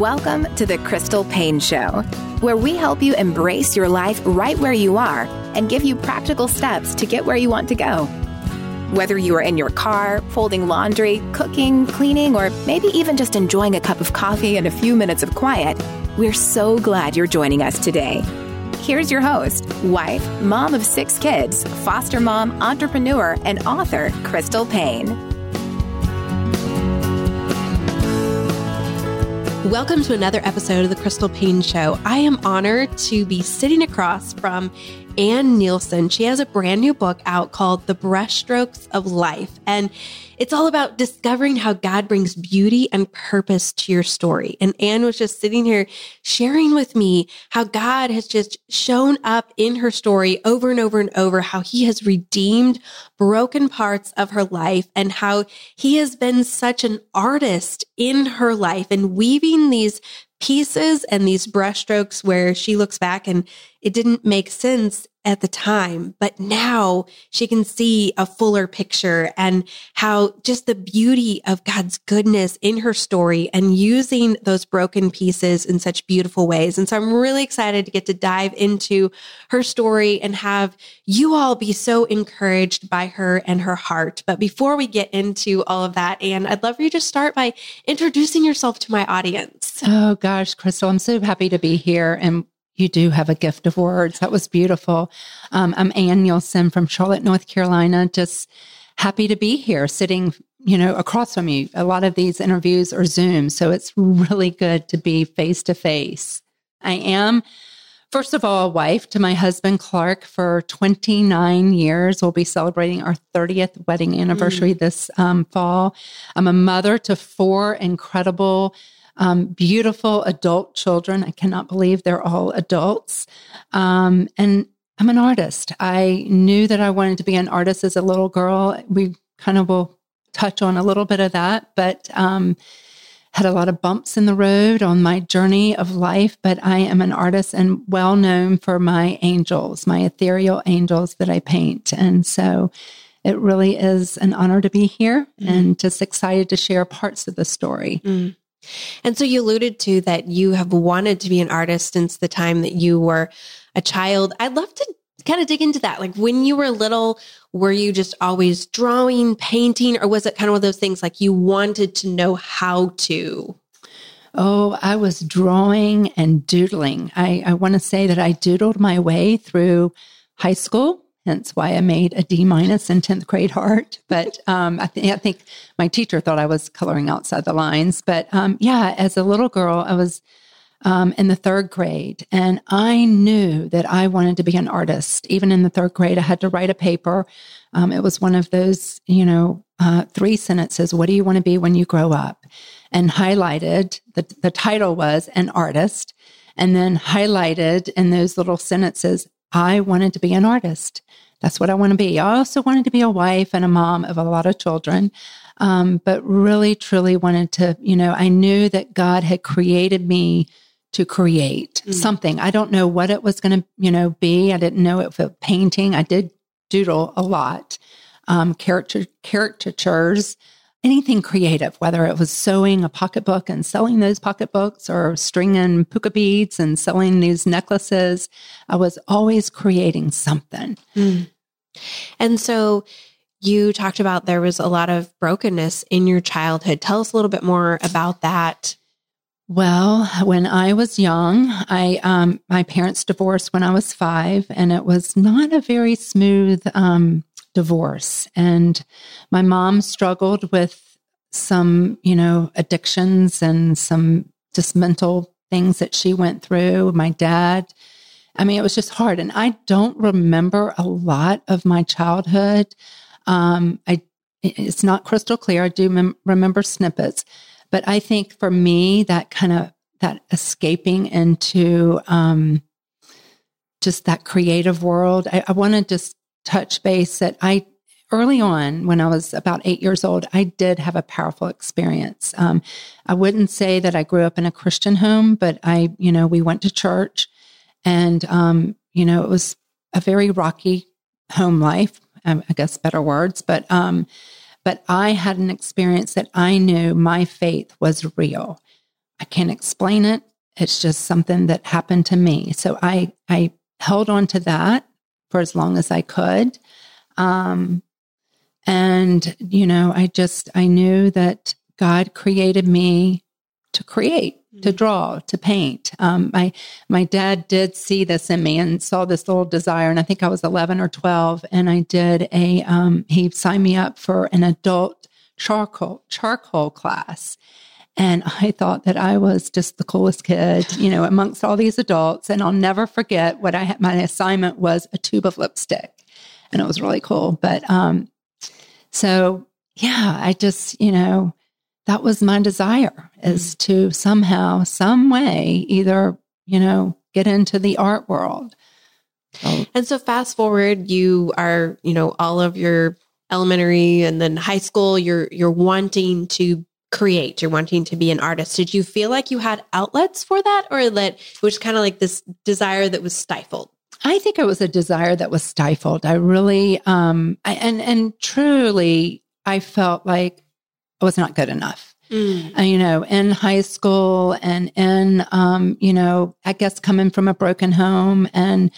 Welcome to the Crystal Paine Show, where we help you embrace your life right where you are and give you practical steps to get where you want to go. Whether you are in your car, folding laundry, cooking, cleaning, or maybe even just enjoying a cup of coffee and a few minutes of quiet, we're so glad you're joining us today. Here's your host, wife, mom of six kids, foster mom, entrepreneur, and author, Crystal Paine. Welcome to another episode of the Crystal Paine Show. I am honored to be sitting across from Anne Neilson. She has a brand new book out called The Brushstrokes of Life. And it's all about discovering how God brings beauty and purpose to your story. And Anne was just sitting here sharing with me how God has just shown up in her story over and over and over, how he has redeemed broken parts of her life and how he has been such an artist in her life and weaving these pieces and these brushstrokes where she looks back and it didn't make sense at the time, but now she can see a fuller picture and how just the beauty of God's goodness in her story and using those broken pieces in such beautiful ways. And so I'm really excited to get to dive into her story and have you all be so encouraged by her and her heart. But before we get into all of that, Anne, I'd love for you to start by introducing yourself to my audience. Oh gosh, Crystal, I'm so happy to be here. And you do have a gift of words. That was beautiful. Um, I'm Anne Neilson from Charlotte, North Carolina. Just happy to be here, sitting, you know, across from you. A lot of these interviews are Zoom, so it's really good to be face to face. I am, first of all, a wife to my husband Clark for 29 years. We'll be celebrating our 30th wedding anniversary mm. this um, fall. I'm a mother to four incredible um, beautiful adult children. I cannot believe they're all adults. Um, and I'm an artist. I knew that I wanted to be an artist as a little girl. We kind of will touch on a little bit of that, but um, had a lot of bumps in the road on my journey of life. But I am an artist and well known for my angels, my ethereal angels that I paint. And so it really is an honor to be here mm. and just excited to share parts of the story. Mm. And so you alluded to that you have wanted to be an artist since the time that you were a child. I'd love to kind of dig into that. Like when you were little, were you just always drawing, painting, or was it kind of one of those things like you wanted to know how to? Oh, I was drawing and doodling. I, I want to say that I doodled my way through high school hence why I made a D minus in 10th grade art. But um, I, th- I, think my teacher thought I was coloring outside the lines. But um, yeah, as a little girl, I was um, in the third grade and I knew that I wanted to be an artist. Even in the third grade, I had to write a paper. Um, it was one of those, you know, uh, three sentences What do you want to be when you grow up? And highlighted, the, the title was An Artist. And then highlighted in those little sentences, I wanted to be an artist. That's what I want to be. I also wanted to be a wife and a mom of a lot of children, um, but really, truly wanted to, you know, I knew that God had created me to create mm. something. I don't know what it was going to, you know, be. I didn't know if it painting. I did doodle a lot, um, character caricatures anything creative, whether it was sewing a pocketbook and selling those pocketbooks or stringing puka beads and selling these necklaces. I was always creating something. Mm. And so you talked about there was a lot of brokenness in your childhood. Tell us a little bit more about that. Well, when I was young, I um, my parents divorced when I was five, and it was not a very smooth um, divorce. And my mom struggled with some, you know, addictions and some just mental things that she went through. My dad, I mean, it was just hard. And I don't remember a lot of my childhood. Um, I, it's not crystal clear. I do mem- remember snippets, but I think for me, that kind of that escaping into um, just that creative world, I, I want to just touch base that I early on when I was about eight years old, I did have a powerful experience. Um, I wouldn't say that I grew up in a Christian home, but I, you know, we went to church and, um, you know, it was a very rocky home life. Um, I guess better words, but, um, but I had an experience that I knew my faith was real. I can't explain it. It's just something that happened to me. So I, I held on to that for as long as I could. Um, and, you know, I just, I knew that God created me to create, mm-hmm. to draw, to paint. Um, my, my dad did see this in me and saw this little desire. And I think I was 11 or 12. And I did a, um, he signed me up for an adult charcoal, charcoal class. And I thought that I was just the coolest kid, you know, amongst all these adults. And I'll never forget what I had. My assignment was a tube of lipstick, and it was really cool. But um, so yeah, I just, you know, that was my desire is mm. to somehow, some way, either, you know, get into the art world. So, and so fast forward, you are, you know, all of your elementary and then high school, you're you're wanting to create, you're wanting to be an artist. Did you feel like you had outlets for that or that it was kind of like this desire that was stifled? I think it was a desire that was stifled. I really, um, I, and, and truly, I felt like I was not good enough. Mm. Uh, you know, in high school and in, um, you know, I guess coming from a broken home. And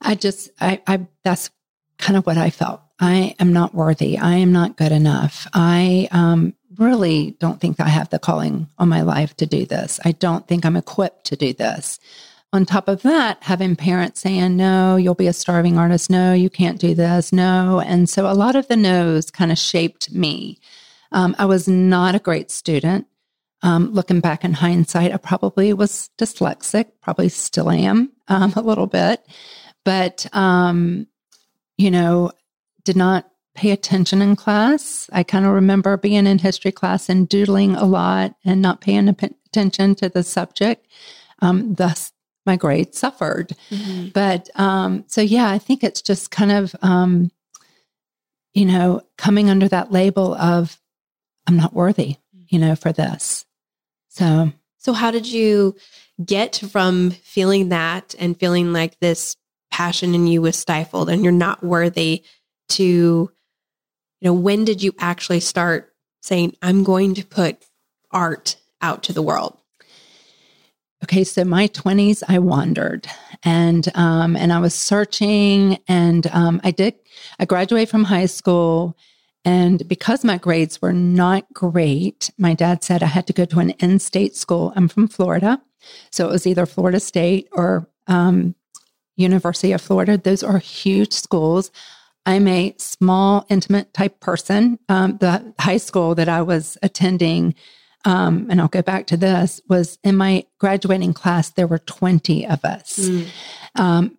I just, I, I, that's kind of what I felt. I am not worthy. I am not good enough. I, um, really don't think I have the calling on my life to do this. I don't think I'm equipped to do this. On top of that, having parents saying, no, you'll be a starving artist. No, you can't do this. No. And so a lot of the no's kind of shaped me. Um, I was not a great student. Um, looking back in hindsight, I probably was dyslexic, probably still am um, a little bit, but, um, you know, did not pay attention in class. I kind of remember being in history class and doodling a lot and not paying attention to the subject. Um, thus, my grade suffered. Mm-hmm. But um, so, yeah, I think it's just kind of, um, you know, coming under that label of I'm not worthy, you know, for this. So, so how did you get from feeling that and feeling like this passion in you was stifled and you're not worthy to you know, when did you actually start saying, I'm going to put art out to the world? Okay, so my 20s, I wandered and um, and I was searching, and um, I did. I graduated from high school, and because my grades were not great, my dad said I had to go to an in-state school. I'm from Florida, so it was either Florida State or um, University of Florida. Those are huge schools. I'm a small, intimate type person. Um, the high school that I was attending, um, and I'll go back to this, was in my graduating class, there were 20 of us. Mm. Um,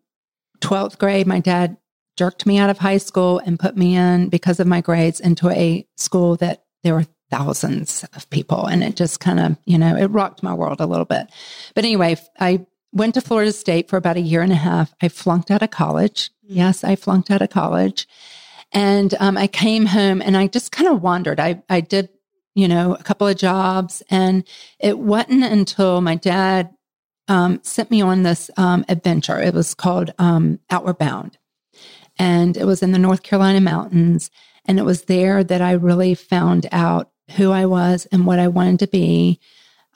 12th grade, my dad jerked me out of high school and put me in, because of my grades, into a school that there were thousands of people. And it just kind of, you know, it rocked my world a little bit. But anyway, I went to Florida State for about a year and a half. I flunked out of college. Yes, I flunked out of college. And um, I came home and I just kind of wandered. I, I did, you know, a couple of jobs. And it wasn't until my dad um, sent me on this um, adventure. It was called um, Outward Bound. And it was in the North Carolina mountains. And it was there that I really found out who I was and what I wanted to be.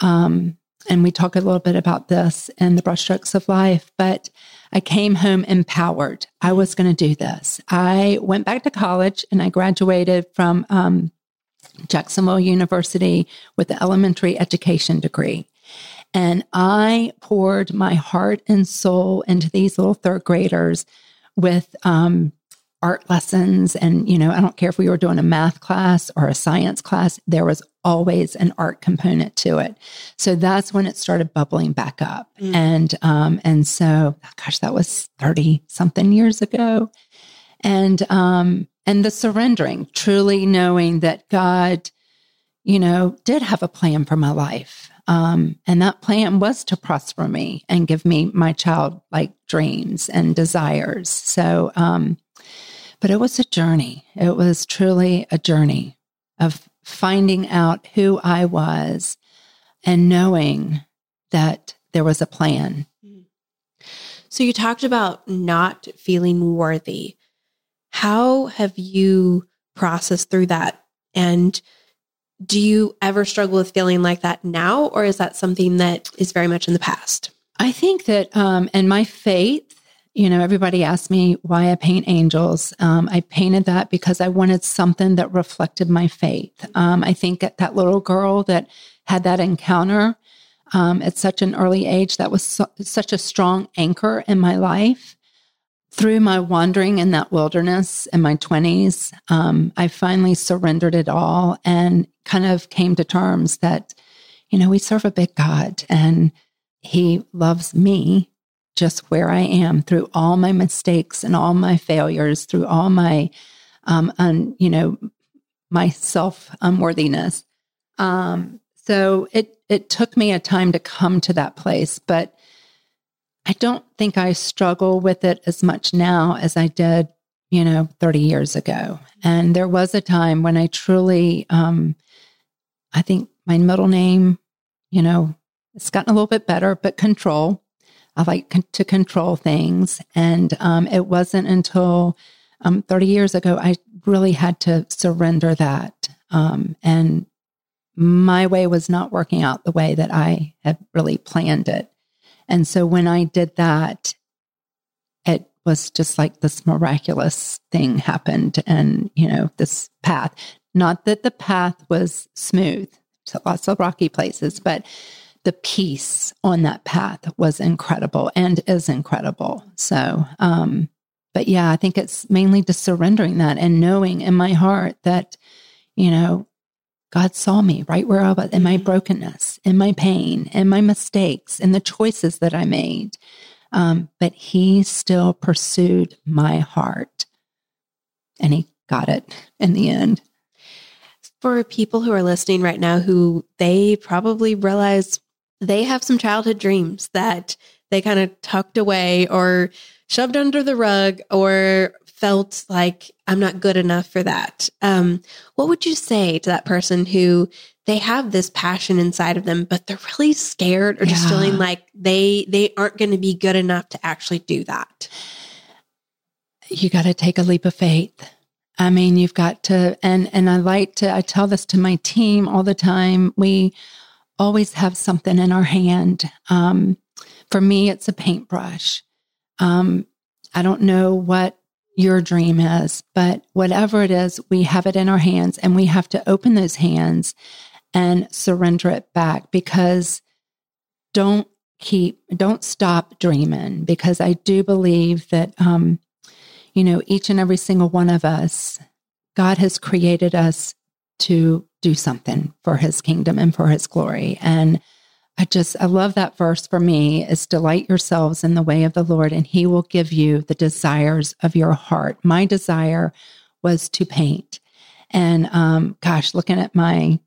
Um, and we talk a little bit about this in the brushstrokes of life, but I came home empowered. I was going to do this. I went back to college and I graduated from um, Jacksonville University with an elementary education degree. And I poured my heart and soul into these little third graders with um, art lessons. And, you know, I don't care if we were doing a math class or a science class, there was always an art component to it. So that's when it started bubbling back up. Mm. And, um, and so, gosh, that was 30 something years ago. And, um, and the surrendering, truly knowing that God, you know, did have a plan for my life. Um, and that plan was to prosper me and give me my child like dreams and desires. So, um, but it was a journey. It was truly a journey of finding out who I was and knowing that there was a plan. So you talked about not feeling worthy. How have you processed through that? And Do you ever struggle with feeling like that now, or is that something that is very much in the past? I think that, um, and my faith, you know, everybody asked me why I paint angels. Um, I painted that because I wanted something that reflected my faith. Um, I think that, that little girl that had that encounter um, at such an early age, that was so, such a strong anchor in my life. Through my wandering in that wilderness in my 20s, um, I finally surrendered it all and kind of came to terms that, you know, we serve a big God and he loves me just where I am through all my mistakes and all my failures, through all my, um, un, you know, my self unworthiness. Um, so it it took me a time to come to that place, but I don't think I struggle with it as much now as I did, you know, 30 years ago. And there was a time when I truly, um, I think my middle name, you know, it's gotten a little bit better, but control. I like con- to control things. And um, it wasn't until um, 30 years ago I really had to surrender that. Um, and my way was not working out the way that I had really planned it. And so when I did that, it was just like this miraculous thing happened and, you know, this path. Not that the path was smooth, lots of rocky places, but the peace on that path was incredible and is incredible. So, um, but yeah, I think it's mainly just surrendering that and knowing in my heart that, you know, God saw me right where I was in my mm-hmm. brokenness, in my pain, in my mistakes, in the choices that I made. Um, but He still pursued my heart and He got it in the end. For people who are listening right now who they probably realize they have some childhood dreams that they kind of tucked away or shoved under the rug or felt like I'm not good enough for that. Um, what would you say to that person who they have this passion inside of them, but they're really scared or yeah. just feeling like they they aren't going to be good enough to actually do that? You got to take a leap of faith. I mean, you've got to, and and I like to. I tell this to my team all the time. We always have something in our hand. Um, for me, it's a paintbrush. Um, I don't know what your dream is. But whatever it is, we have it in our hands and we have to open those hands and surrender it back because don't keep, don't stop dreaming because I do believe that, um, you know, each and every single one of us, God has created us to do something for his kingdom and for his glory. And I just, I love that verse for me is delight yourselves in the way of the Lord and he will give you the desires of your heart. My desire was to paint. And um, gosh, looking at my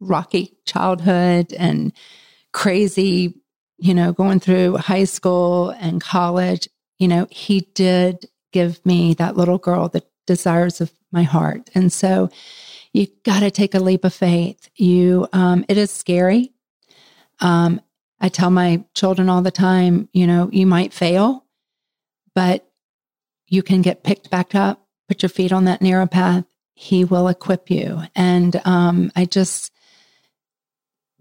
rocky childhood and crazy, you know, going through high school and college, you know, he did give me that little girl the desires of my heart. And so you got to take a leap of faith. You, um, it is scary um, I tell my children all the time, you know, you might fail, but you can get picked back up, put your feet on that narrow path. He will equip you. And um, I just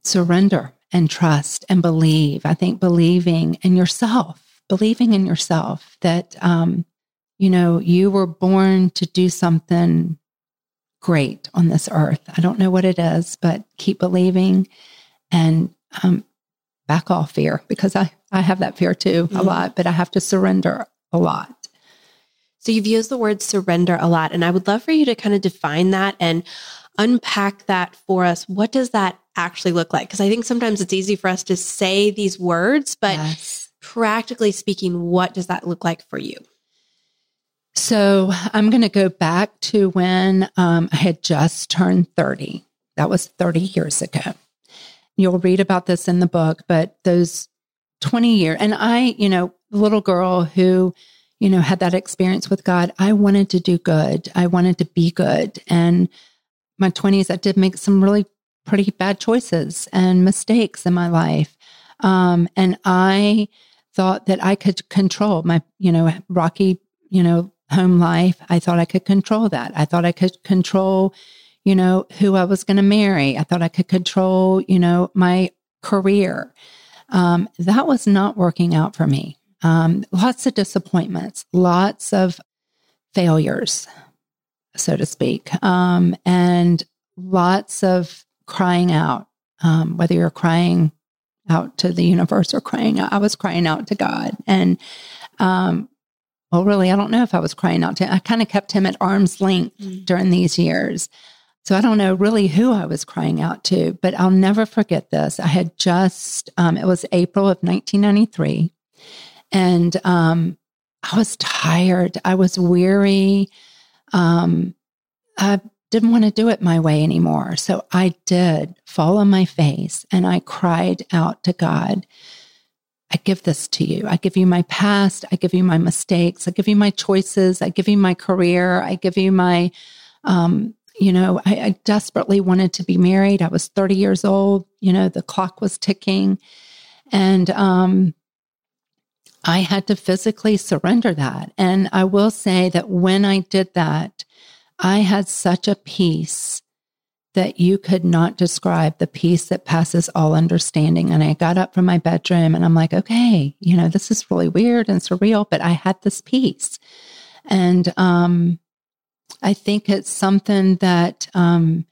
surrender and trust and believe. I think believing in yourself, believing in yourself that, um, you know, you were born to do something great on this earth. I don't know what it is, but keep believing and um, back off fear because I, I have that fear too mm-hmm. a lot, but I have to surrender a lot. So you've used the word surrender a lot, and I would love for you to kind of define that and unpack that for us. What does that actually look like? Because I think sometimes it's easy for us to say these words, but yes. practically speaking, what does that look like for you? So I'm going to go back to when um, I had just turned 30. That was 30 years ago. You'll read about this in the book, but those 20 years, and I, you know, little girl who, you know, had that experience with God, I wanted to do good. I wanted to be good. And my 20s, I did make some really pretty bad choices and mistakes in my life. Um, and I thought that I could control my, you know, rocky, you know, home life. I thought I could control that. I thought I could control, you know, who I was going to marry. I thought I could control, you know, my career. Um, that was not working out for me. Um, lots of disappointments, lots of failures, so to speak, um, and lots of crying out. Um, whether you're crying out to the universe or crying out, I was crying out to God, and um, well, really, I don't know if I was crying out to. I kind of kept him at arm's length mm. during these years. So I don't know really who I was crying out to, but I'll never forget this. I had just, um, it was April of 1993, and um, I was tired. I was weary. Um, I didn't want to do it my way anymore. So I did fall on my face and I cried out to God. I give this to you. I give you my past. I give you my mistakes. I give you my choices. I give you my career. I give you my um, you know, I, I desperately wanted to be married. I was 30 years old. You know, the clock was ticking. And um, I had to physically surrender that. And I will say that when I did that, I had such a peace that you could not describe the peace that passes all understanding. And I got up from my bedroom and I'm like, okay, you know, this is really weird and surreal, but I had this peace. And um, I think it's something that um,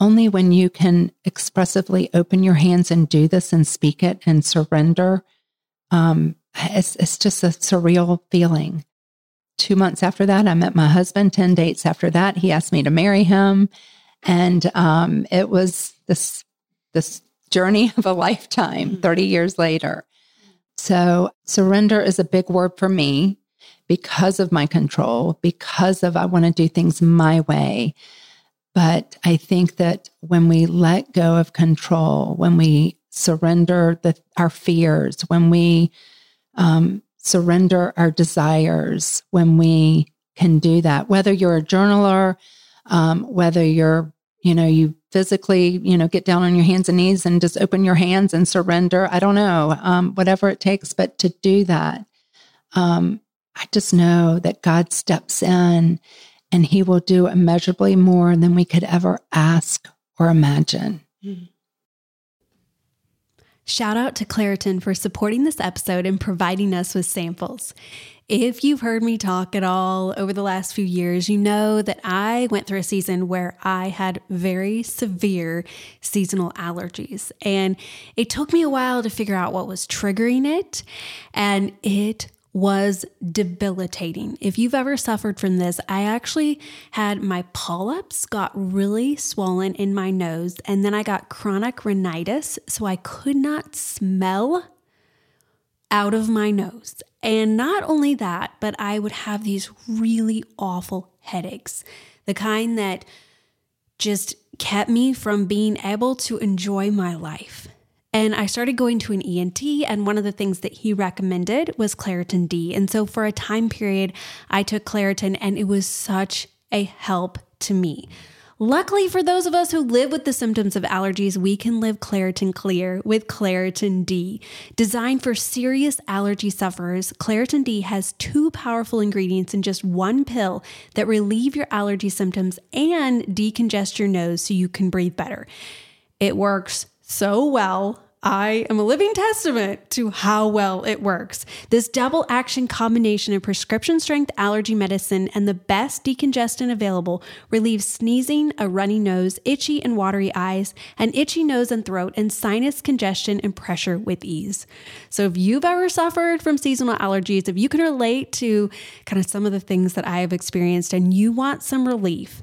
only when you can expressively open your hands and do this and speak it and surrender, um, it's, it's just a surreal feeling. Two months after that, I met my husband. 10 dates after that, he asked me to marry him. And um, it was this, this journey of a lifetime mm-hmm. 30 years later. So, surrender is a big word for me because of my control, because of I want to do things my way. But I think that when we let go of control, when we surrender the, our fears, when we um, surrender our desires, when we can do that, whether you're a journaler, um, whether you're, you know, you physically, you know, get down on your hands and knees and just open your hands and surrender. I don't know, um, whatever it takes, but to do that, um, I just know that God steps in and he will do immeasurably more than we could ever ask or imagine. Mm-hmm. Shout out to Claritin for supporting this episode and providing us with samples. If you've heard me talk at all over the last few years, you know that I went through a season where I had very severe seasonal allergies. And it took me a while to figure out what was triggering it. And it was debilitating. If you've ever suffered from this, I actually had my polyps got really swollen in my nose, and then I got chronic rhinitis, so I could not smell out of my nose. And not only that, but I would have these really awful headaches, the kind that just kept me from being able to enjoy my life. And I started going to an ENT, and one of the things that he recommended was Claritin D. And so for a time period, I took Claritin, and it was such a help to me. Luckily, for those of us who live with the symptoms of allergies, we can live Claritin Clear with Claritin D. Designed for serious allergy sufferers, Claritin D has two powerful ingredients in just one pill that relieve your allergy symptoms and decongest your nose so you can breathe better. It works so well I am a living testament to how well it works. This double action combination of prescription strength allergy medicine and the best decongestant available relieves sneezing, a runny nose, itchy and watery eyes, an itchy nose and throat, and sinus congestion and pressure with ease. So, if you've ever suffered from seasonal allergies, if you can relate to kind of some of the things that I have experienced and you want some relief,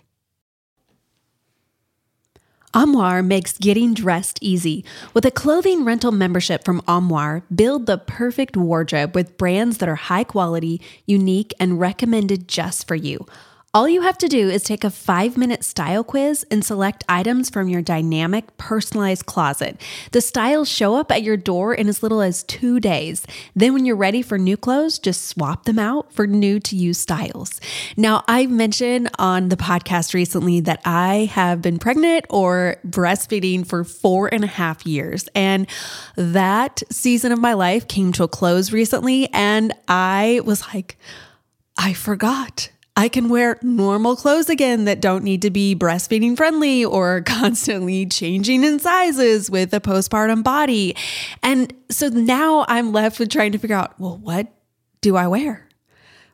Armoire makes getting dressed easy. With a clothing rental membership from Armoire, build the perfect wardrobe with brands that are high quality, unique, and recommended just for you. All you have to do is take a five minute style quiz and select items from your dynamic, personalized closet. The styles show up at your door in as little as two days. Then, when you're ready for new clothes, just swap them out for new to use styles. Now, I mentioned on the podcast recently that I have been pregnant or breastfeeding for four and a half years. And that season of my life came to a close recently. And I was like, I forgot I can wear normal clothes again that don't need to be breastfeeding friendly or constantly changing in sizes with a postpartum body. And so now I'm left with trying to figure out well, what do I wear?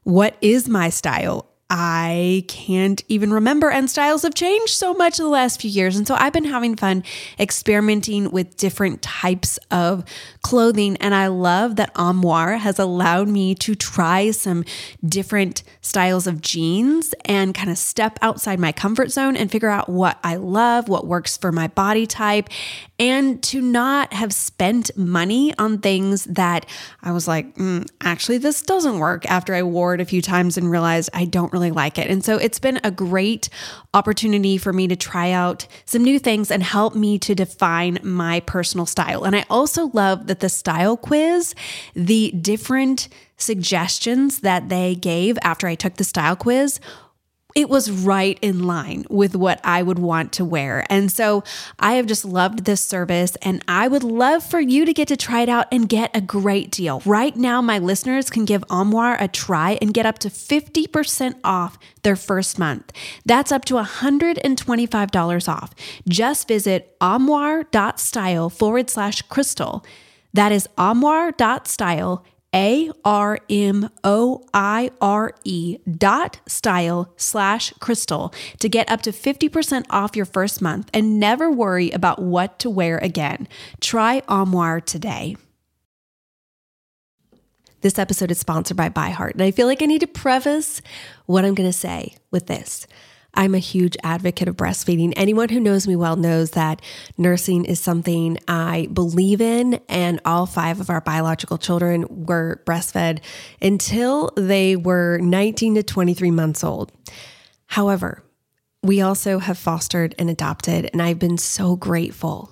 What is my style? I can't even remember, and styles have changed so much in the last few years. And so I've been having fun experimenting with different types of clothing. And I love that Armoire has allowed me to try some different styles of jeans and kind of step outside my comfort zone and figure out what I love, what works for my body type, and to not have spent money on things that I was like, mm, actually, this doesn't work after I wore it a few times and realized I don't really like it. And so it's been a great opportunity for me to try out some new things and help me to define my personal style. And I also love the style quiz, the different suggestions that they gave after I took the style quiz it was right in line with what I would want to wear. And so I have just loved this service and I would love for you to get to try it out and get a great deal. Right now, my listeners can give Armoire a try and get up to 50% off their first month. That's up to $125 off. Just visit armoire.style forward slash crystal. That is armoire.style a R M O I R E dot style slash crystal to get up to 50% off your first month and never worry about what to wear again. Try Armoire today. This episode is sponsored by ByHeart, and I feel like I need to preface what I'm going to say with this. I'm a huge advocate of breastfeeding. Anyone who knows me well knows that nursing is something I believe in, and all five of our biological children were breastfed until they were 19 to 23 months old. However, we also have fostered and adopted, and I've been so grateful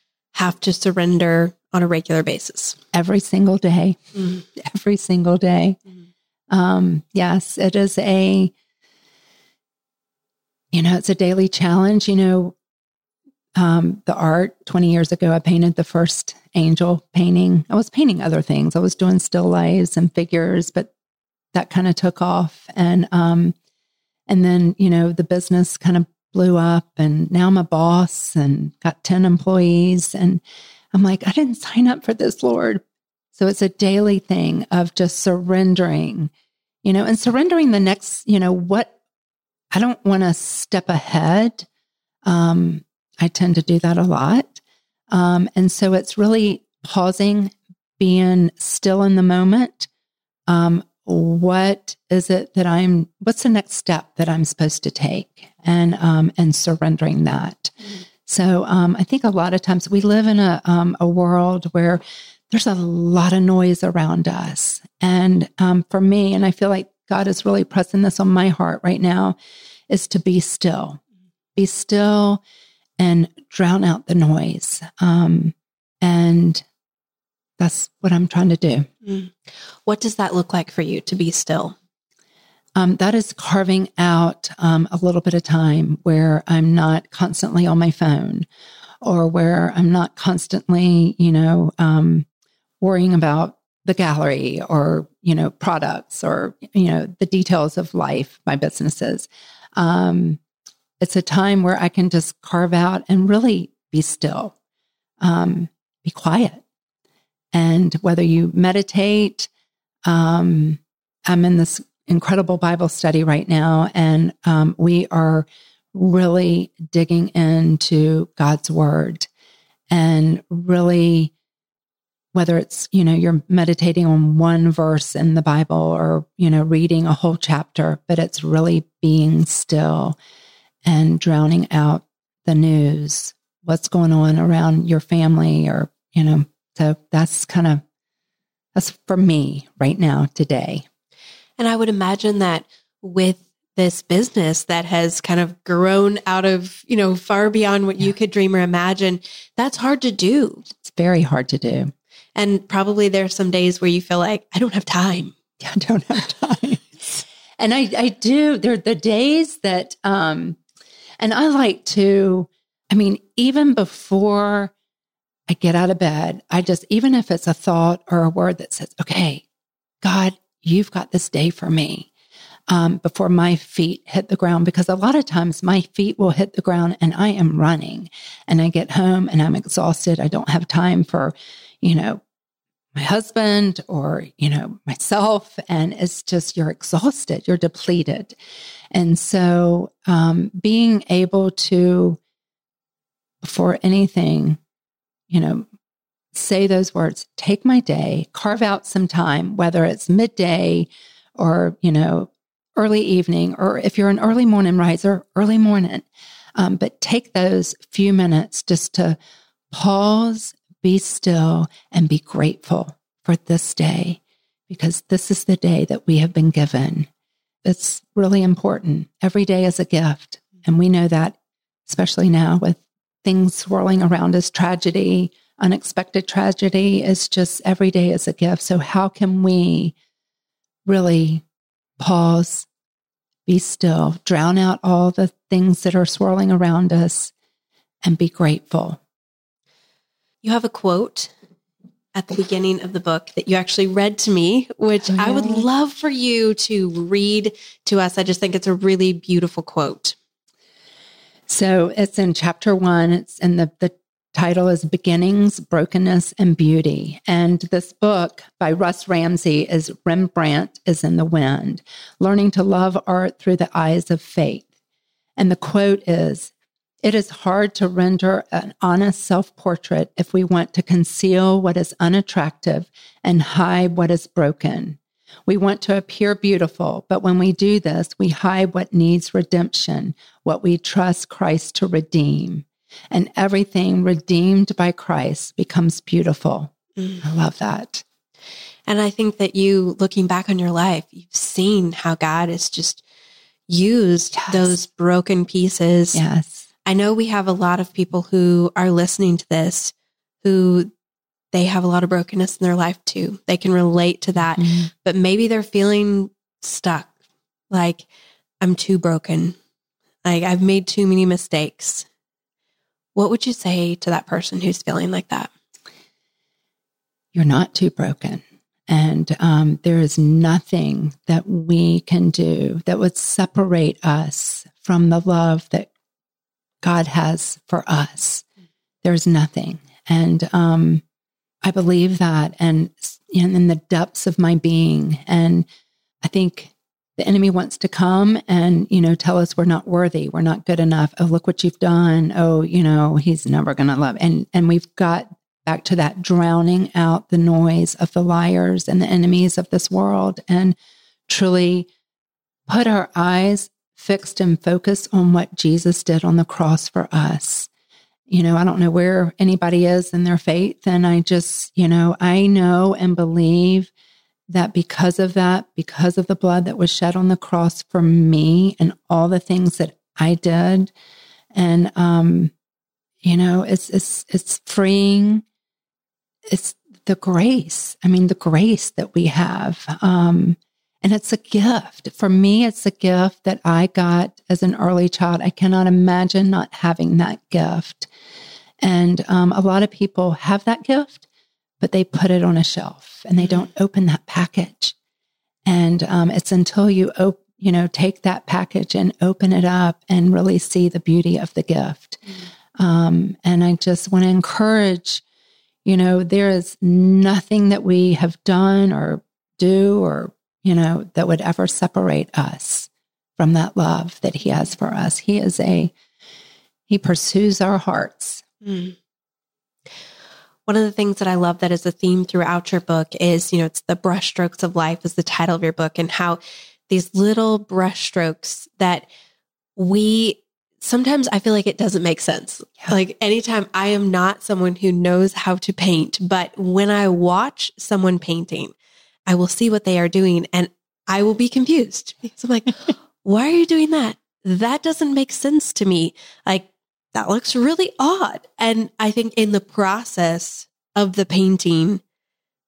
have to surrender on a regular basis? Every single day. Mm-hmm. Every single day. Mm-hmm. Um, yes, it is a, you know, it's a daily challenge. You know, um, the art 20 years ago, I painted the first angel painting. I was painting other things. I was doing still lifes and figures, but that kind of took off. And, um, and then, you know, the business kind of blew up and now I'm a boss and got 10 employees and I'm like, I didn't sign up for this, Lord. So it's a daily thing of just surrendering, you know, and surrendering the next, you know, what I don't want to step ahead. Um, I tend to do that a lot. Um, and so it's really pausing, being still in the moment. Um, what is it that I'm, what's the next step that I'm supposed to take? And, um, and surrendering that. So um, I think a lot of times we live in a, um, a world where there's a lot of noise around us. And um, for me, and I feel like God is really pressing this on my heart right now is to be still, be still and drown out the noise. Um, and that's what I'm trying to do. Mm. What does that look like for you to be still? Um, that is carving out um, a little bit of time where I'm not constantly on my phone or where I'm not constantly, you know, um, worrying about the gallery or, you know, products or, you know, the details of life, my businesses. Um, it's a time where I can just carve out and really be still, um, be quiet. And whether you meditate, um, I'm in this incredible Bible study right now, and um, we are really digging into God's word and really whether it's you know you're meditating on one verse in the bible or you know reading a whole chapter but it's really being still and drowning out the news what's going on around your family or you know so that's kind of that's for me right now today and i would imagine that with this business that has kind of grown out of, you know, far beyond what yeah. you could dream or imagine. That's hard to do. It's very hard to do. And probably there are some days where you feel like, I don't have time. I don't have time. and I, I do. There are the days that, um, and I like to, I mean, even before I get out of bed, I just, even if it's a thought or a word that says, okay, God, you've got this day for me um, before my feet hit the ground because a lot of times my feet will hit the ground and I am running and I get home and I'm exhausted. I don't have time for, you know, my husband or, you know, myself. And it's just, you're exhausted, you're depleted. And so um, being able to, before anything, you know, say those words, take my day, carve out some time, whether it's midday or, you know, early evening, or if you're an early morning riser, early morning. Um, but take those few minutes just to pause, be still, and be grateful for this day because this is the day that we have been given. It's really important. Every day is a gift. And we know that, especially now with things swirling around us, tragedy, unexpected tragedy is just every day is a gift. So, how can we really pause, be still, drown out all the things that are swirling around us, and be grateful. You have a quote at the beginning of the book that you actually read to me, which oh, yeah. I would love for you to read to us. I just think it's a really beautiful quote. So it's in chapter one. It's in the, the title is Beginnings, Brokenness, and Beauty. And this book by Russ Ramsey is Rembrandt is in the Wind, learning to love art through the eyes of faith. And the quote is It is hard to render an honest self portrait if we want to conceal what is unattractive and hide what is broken. We want to appear beautiful, but when we do this, we hide what needs redemption, what we trust Christ to redeem and everything redeemed by Christ becomes beautiful. Mm. I love that. And I think that you, looking back on your life, you've seen how God has just used yes. those broken pieces. Yes. I know we have a lot of people who are listening to this who they have a lot of brokenness in their life too. They can relate to that, mm-hmm. but maybe they're feeling stuck. Like, I'm too broken. Like, I've made too many mistakes. What would you say to that person who's feeling like that? You're not too broken. And um, there is nothing that we can do that would separate us from the love that God has for us. There's nothing. And um, I believe that and in the depths of my being. And I think the enemy wants to come and you know tell us we're not worthy we're not good enough. Oh look what you've done. Oh you know he's never going to love. And and we've got back to that drowning out the noise of the liars and the enemies of this world and truly put our eyes fixed and focused on what Jesus did on the cross for us you know, I don't know where anybody is in their faith. And I just, you know, I know and believe that because of that, because of the blood that was shed on the cross for me and all the things that I did, and um, you know, it's it's it's freeing. It's the grace. I mean, the grace that we have. Um, and it's a gift. For me, it's a gift that I got as an early child. I cannot imagine not having that gift. And um, a lot of people have that gift, but they put it on a shelf and they don't open that package. And um, it's until you op- you know take that package and open it up and really see the beauty of the gift. Mm-hmm. Um, and I just want to encourage, you know, there is nothing that we have done or do or you know that would ever separate us from that love that He has for us. He is a He pursues our hearts. Mm. One of the things that I love that is a theme throughout your book is, you know, it's the brushstrokes of life is the title of your book and how these little brushstrokes that we sometimes I feel like it doesn't make sense. Yeah. Like anytime I am not someone who knows how to paint, but when I watch someone painting, I will see what they are doing and I will be confused because I'm like, why are you doing that? That doesn't make sense to me. Like that looks really odd. And I think in the process of the painting,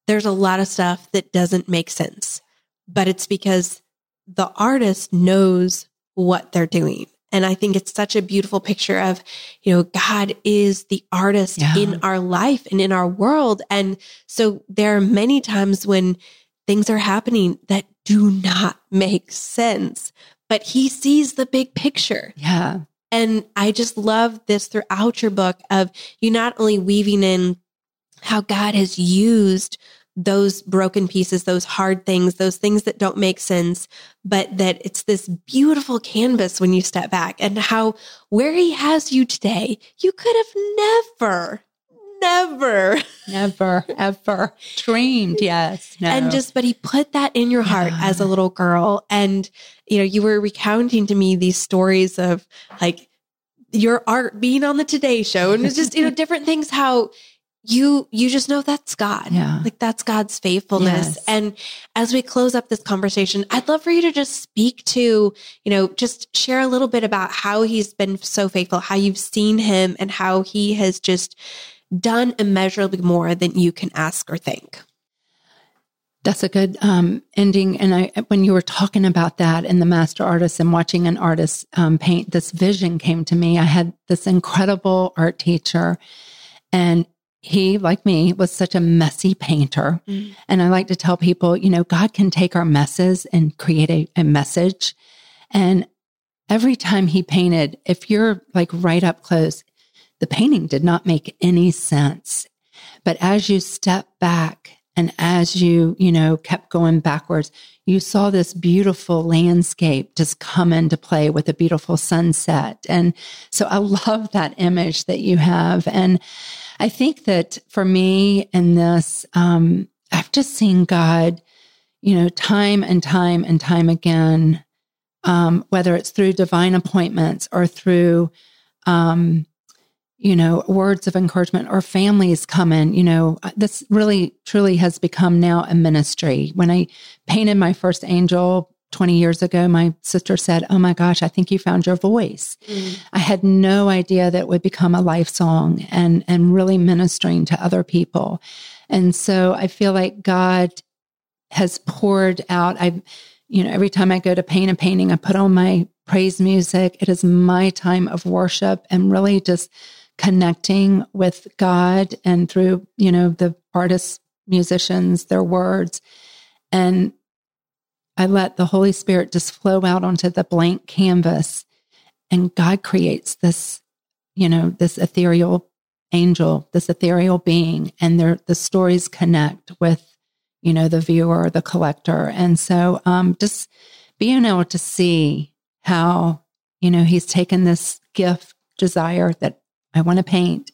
there's a lot of stuff that doesn't make sense, but it's because the artist knows what they're doing. And I think it's such a beautiful picture of, you know, God is the artist yeah. in our life and in our world. And so there are many times when things are happening that do not make sense, but he sees the big picture. Yeah. And I just love this throughout your book of you not only weaving in how God has used those broken pieces, those hard things, those things that don't make sense, but that it's this beautiful canvas when you step back and how where he has you today, you could have never never, never, ever dreamed. Yes. No. And just, but he put that in your heart yeah. as a little girl. And, you know, you were recounting to me these stories of like your art being on the Today Show and it's just, you know, different things, how you you just know that's God. Yeah. Like that's God's faithfulness. Yes. And as we close up this conversation, I'd love for you to just speak to, you know, just share a little bit about how he's been so faithful, how you've seen him and how he has just done immeasurably more than you can ask or think. That's a good um, ending. And I, when you were talking about that and the master artist and watching an artist um, paint, this vision came to me. I had this incredible art teacher, and he, like me, was such a messy painter. Mm. And I like to tell people, you know, God can take our messes and create a, a message. And every time he painted, if you're like right up close, the painting did not make any sense. But as you step back and as you, you know, kept going backwards, you saw this beautiful landscape just come into play with a beautiful sunset. And so I love that image that you have. And I think that for me in this, um, I've just seen God, you know, time and time and time again, um, whether it's through divine appointments or through, um, you know, words of encouragement or families come in, you know, this really truly has become now a ministry. When I painted my first angel 20 years ago, my sister said, Oh my gosh, I think you found your voice. Mm. I had no idea that would become a life song and, and really ministering to other people. And so I feel like God has poured out. I, you know, every time I go to paint a painting, I put on my praise music. It is my time of worship and really just connecting with God and through, you know, the artists, musicians, their words. And I let the Holy Spirit just flow out onto the blank canvas. And God creates this, you know, this ethereal angel, this ethereal being, and the stories connect with, you know, the viewer, the collector. And so um, just being able to see how, you know, he's taken this gift, desire that I want to paint.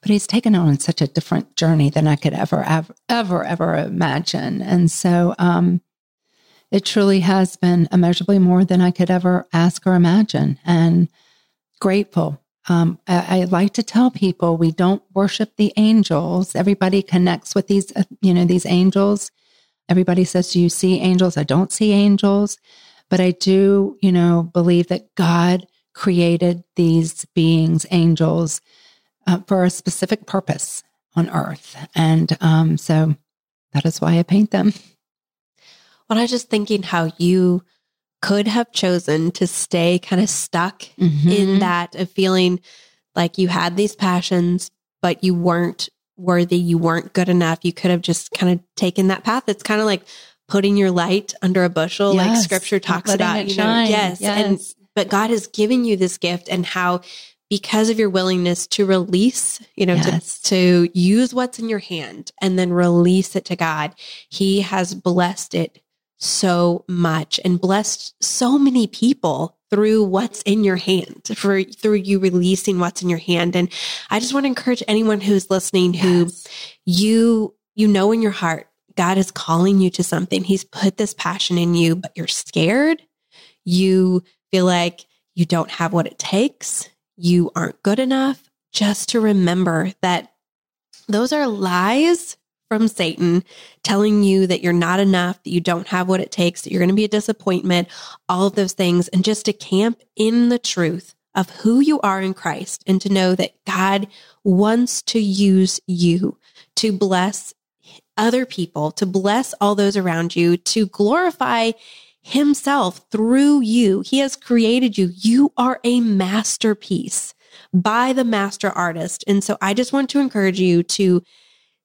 But he's taken on such a different journey than I could ever, ever, ever, ever imagine. And so um, it truly has been immeasurably more than I could ever ask or imagine. And grateful. Um, I, I, like to tell people we don't worship the angels. Everybody connects with these, uh, you know, these angels. everybody says, Do you see angels? I don't see angels. But I do, you know, believe that God created these beings, angels, uh, for a specific purpose on earth. And um, so that is why I paint them. Well, I was just thinking how you could have chosen to stay kind of stuck mm-hmm. in that of feeling like you had these passions, but you weren't worthy, you weren't good enough. You could have just kind of taken that path. It's kind of like putting your light under a bushel, yes. like scripture talks about. You know, yes. yes. And but God has given you this gift and how because of your willingness to release, you know, yes. to, to use what's in your hand and then release it to God, He has blessed it so much and blessed so many people through what's in your hand for through you releasing what's in your hand and i just want to encourage anyone who's listening who yes. you you know in your heart god is calling you to something he's put this passion in you but you're scared you feel like you don't have what it takes. You aren't good enough. Just to remember that those are lies from Satan telling you that you're not enough, that you don't have what it takes, that you're going to be a disappointment, all of those things, and just to camp in the truth of who you are in Christ and to know that God wants to use you to bless other people, to bless all those around you, to glorify Himself through you. He has created you. You are a masterpiece by the master artist. And so I just want to encourage you to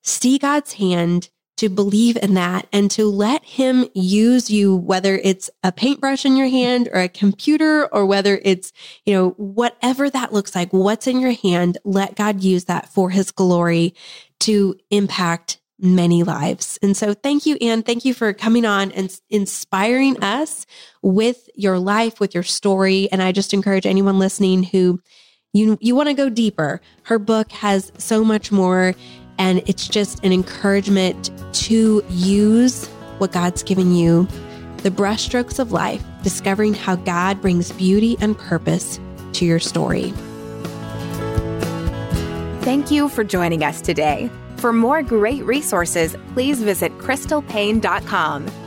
see God's hand, to believe in that and to let him use you, whether it's a paintbrush in your hand or a computer or whether it's, you know, whatever that looks like, what's in your hand, let God use that for his glory to impact many lives. And so thank you, Anne. Thank you for coming on and inspiring us with your life, with your story. And I just encourage anyone listening who you, you want to go deeper. Her book has so much more and it's just an encouragement to use what God's given you, the brushstrokes of life, discovering how God brings beauty and purpose to your story. Thank you for joining us today. For more great resources, please visit crystalpaine.com